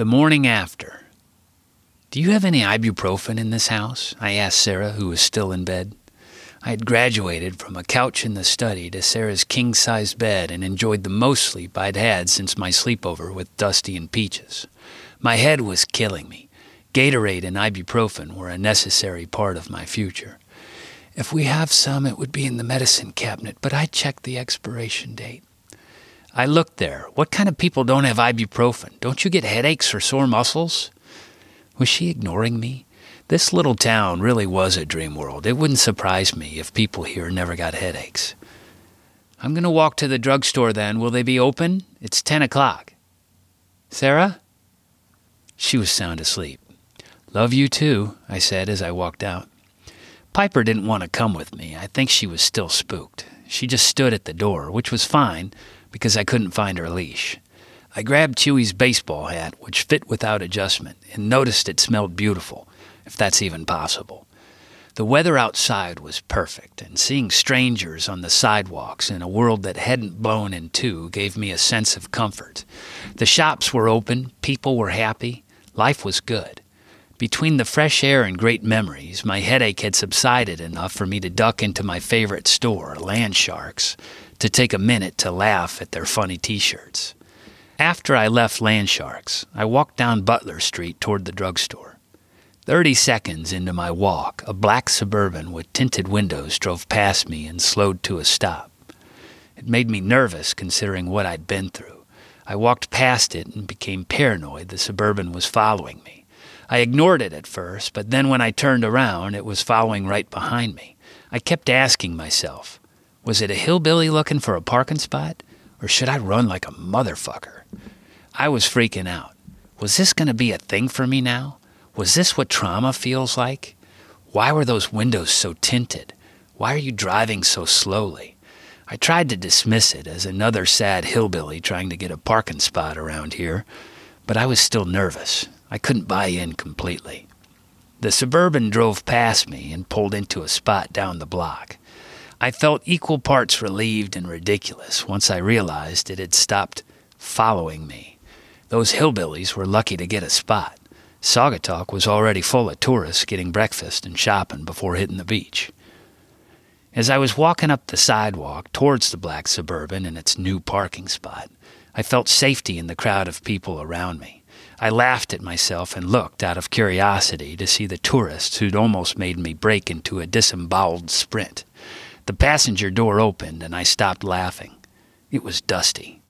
The morning after. Do you have any ibuprofen in this house? I asked Sarah, who was still in bed. I had graduated from a couch in the study to Sarah's king sized bed and enjoyed the most sleep I'd had since my sleepover with Dusty and Peaches. My head was killing me. Gatorade and ibuprofen were a necessary part of my future. If we have some, it would be in the medicine cabinet, but I checked the expiration date. I looked there. What kind of people don't have ibuprofen? Don't you get headaches or sore muscles? Was she ignoring me? This little town really was a dream world. It wouldn't surprise me if people here never got headaches. I'm going to walk to the drugstore then. Will they be open? It's 10 o'clock. Sarah? She was sound asleep. Love you too, I said as I walked out. Piper didn't want to come with me. I think she was still spooked. She just stood at the door, which was fine because I couldn't find her leash. I grabbed Chewy's baseball hat, which fit without adjustment, and noticed it smelled beautiful, if that's even possible. The weather outside was perfect, and seeing strangers on the sidewalks in a world that hadn't blown in two gave me a sense of comfort. The shops were open, people were happy, life was good. Between the fresh air and great memories, my headache had subsided enough for me to duck into my favorite store, Land Sharks, to take a minute to laugh at their funny t shirts. After I left Landsharks, I walked down Butler Street toward the drugstore. Thirty seconds into my walk, a black suburban with tinted windows drove past me and slowed to a stop. It made me nervous considering what I'd been through. I walked past it and became paranoid the suburban was following me. I ignored it at first, but then when I turned around, it was following right behind me. I kept asking myself, was it a hillbilly looking for a parking spot? Or should I run like a motherfucker? I was freaking out. Was this going to be a thing for me now? Was this what trauma feels like? Why were those windows so tinted? Why are you driving so slowly? I tried to dismiss it as another sad hillbilly trying to get a parking spot around here, but I was still nervous. I couldn't buy in completely. The Suburban drove past me and pulled into a spot down the block. I felt equal parts relieved and ridiculous once I realized it had stopped following me. Those hillbillies were lucky to get a spot. Saugatuck was already full of tourists getting breakfast and shopping before hitting the beach. As I was walking up the sidewalk towards the black suburban and its new parking spot, I felt safety in the crowd of people around me. I laughed at myself and looked out of curiosity to see the tourists who'd almost made me break into a disemboweled sprint. The passenger door opened and I stopped laughing. It was Dusty.